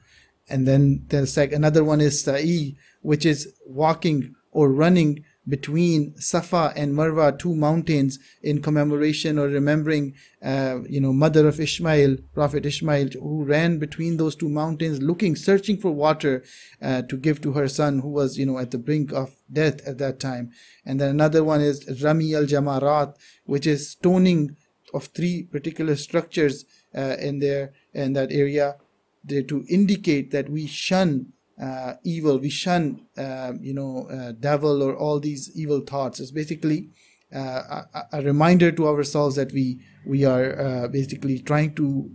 and then there's like another one is sa'i which is walking or running between Safa and Marwa, two mountains, in commemoration or remembering, uh, you know, mother of Ishmael, Prophet Ishmael, who ran between those two mountains, looking, searching for water uh, to give to her son, who was, you know, at the brink of death at that time. And then another one is Rami al Jamarat, which is stoning of three particular structures uh, in there in that area to indicate that we shun uh, evil, we shun, uh, you know, uh, devil or all these evil thoughts. It's basically uh, a, a, reminder to ourselves that we we are uh, basically trying to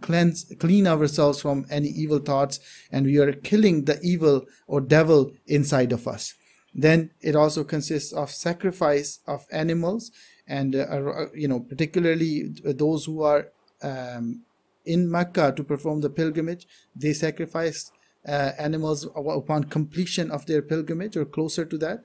cleanse, clean ourselves from any evil thoughts, and we are killing the evil or devil inside of us. Then it also consists of sacrifice of animals, and uh, you know, particularly those who are um, in Mecca to perform the pilgrimage. They sacrifice uh, animals upon completion of their pilgrimage or closer to that.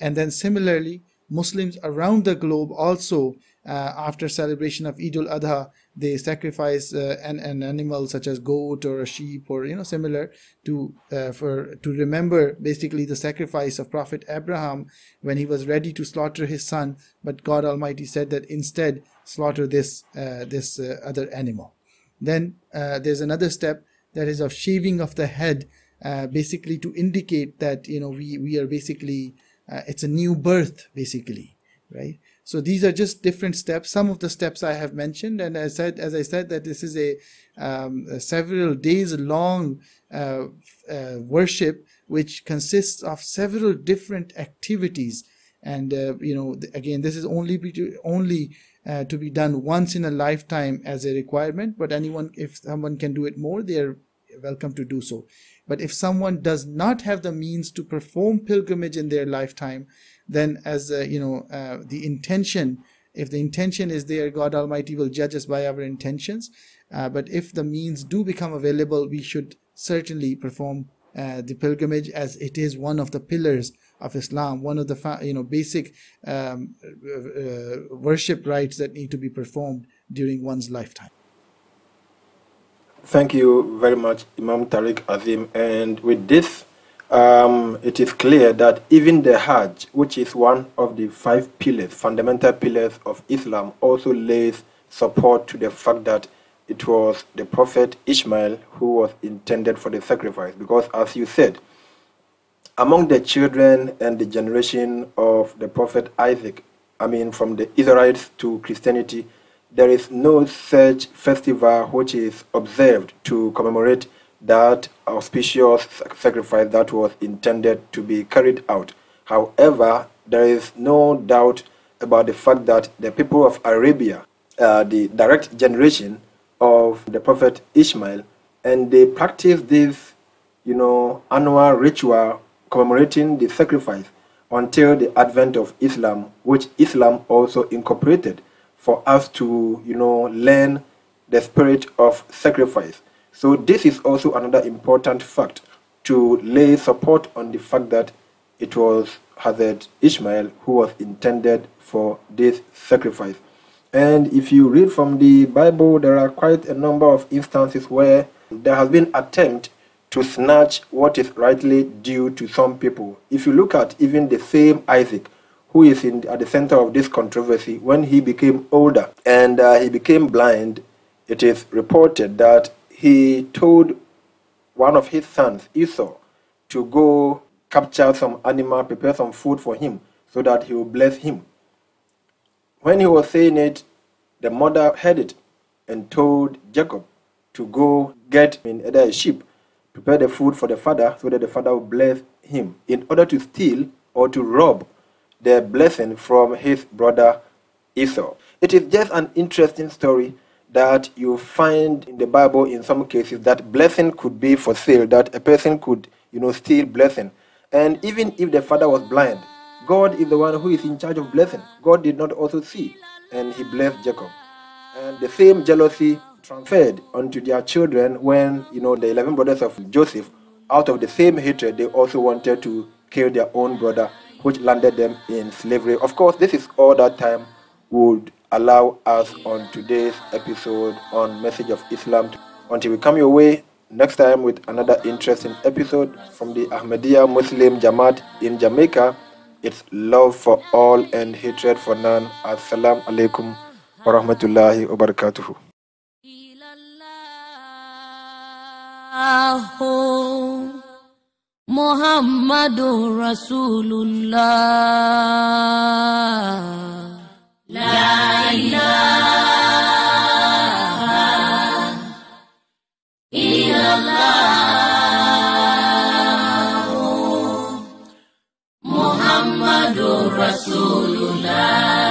And then similarly, Muslims around the globe also, uh, after celebration of Eid al-Adha, they sacrifice uh, an, an animal such as goat or a sheep or you know similar to uh, for to remember basically the sacrifice of Prophet Abraham when he was ready to slaughter his son, but God Almighty said that instead slaughter this uh, this uh, other animal. Then uh, there's another step that is of shaving of the head, uh, basically to indicate that you know we we are basically uh, it's a new birth basically, right? So these are just different steps. Some of the steps I have mentioned, and I said as I said that this is a, um, a several days long uh, worship which consists of several different activities and uh, you know again this is only only uh, to be done once in a lifetime as a requirement but anyone if someone can do it more they are welcome to do so. But if someone does not have the means to perform pilgrimage in their lifetime then as uh, you know uh, the intention if the intention is there god almighty will judge us by our intentions. Uh, but if the means do become available we should certainly perform uh, the pilgrimage as it is one of the pillars of Islam, one of the you know basic um, uh, worship rites that need to be performed during one's lifetime. Thank you very much, Imam Tariq Azim. And with this, um, it is clear that even the Hajj, which is one of the five pillars, fundamental pillars of Islam, also lays support to the fact that it was the prophet Ishmael who was intended for the sacrifice. Because, as you said, among the children and the generation of the prophet Isaac, I mean, from the Israelites to Christianity, there is no such festival which is observed to commemorate that auspicious sacrifice that was intended to be carried out. However, there is no doubt about the fact that the people of Arabia, uh, the direct generation, of the prophet Ishmael, and they practice this, you know, annual ritual commemorating the sacrifice until the advent of Islam, which Islam also incorporated for us to, you know, learn the spirit of sacrifice. So this is also another important fact to lay support on the fact that it was Hazrat Ishmael who was intended for this sacrifice. And if you read from the Bible, there are quite a number of instances where there has been attempt to snatch what is rightly due to some people. If you look at even the same Isaac, who is in, at the center of this controversy, when he became older and uh, he became blind, it is reported that he told one of his sons, Esau, to go capture some animal, prepare some food for him, so that he will bless him. When he was saying it, the mother heard it and told Jacob to go get in either a sheep, prepare the food for the father so that the father will bless him in order to steal or to rob the blessing from his brother Esau. It is just an interesting story that you find in the Bible in some cases that blessing could be for sale, that a person could, you know, steal blessing. And even if the father was blind, God is the one who is in charge of blessing. God did not also see, and he blessed Jacob. And the same jealousy transferred onto their children when, you know, the 11 brothers of Joseph, out of the same hatred, they also wanted to kill their own brother, which landed them in slavery. Of course, this is all that time would allow us on today's episode on Message of Islam. Until we come your way next time with another interesting episode from the Ahmadiyya Muslim Jamaat in Jamaica. It's love for all and hatred for none. Assalamu alaikum wa rahmatullahi wa barakatuhu. Muhammadur Rasulullah La ilaha Rasulullah.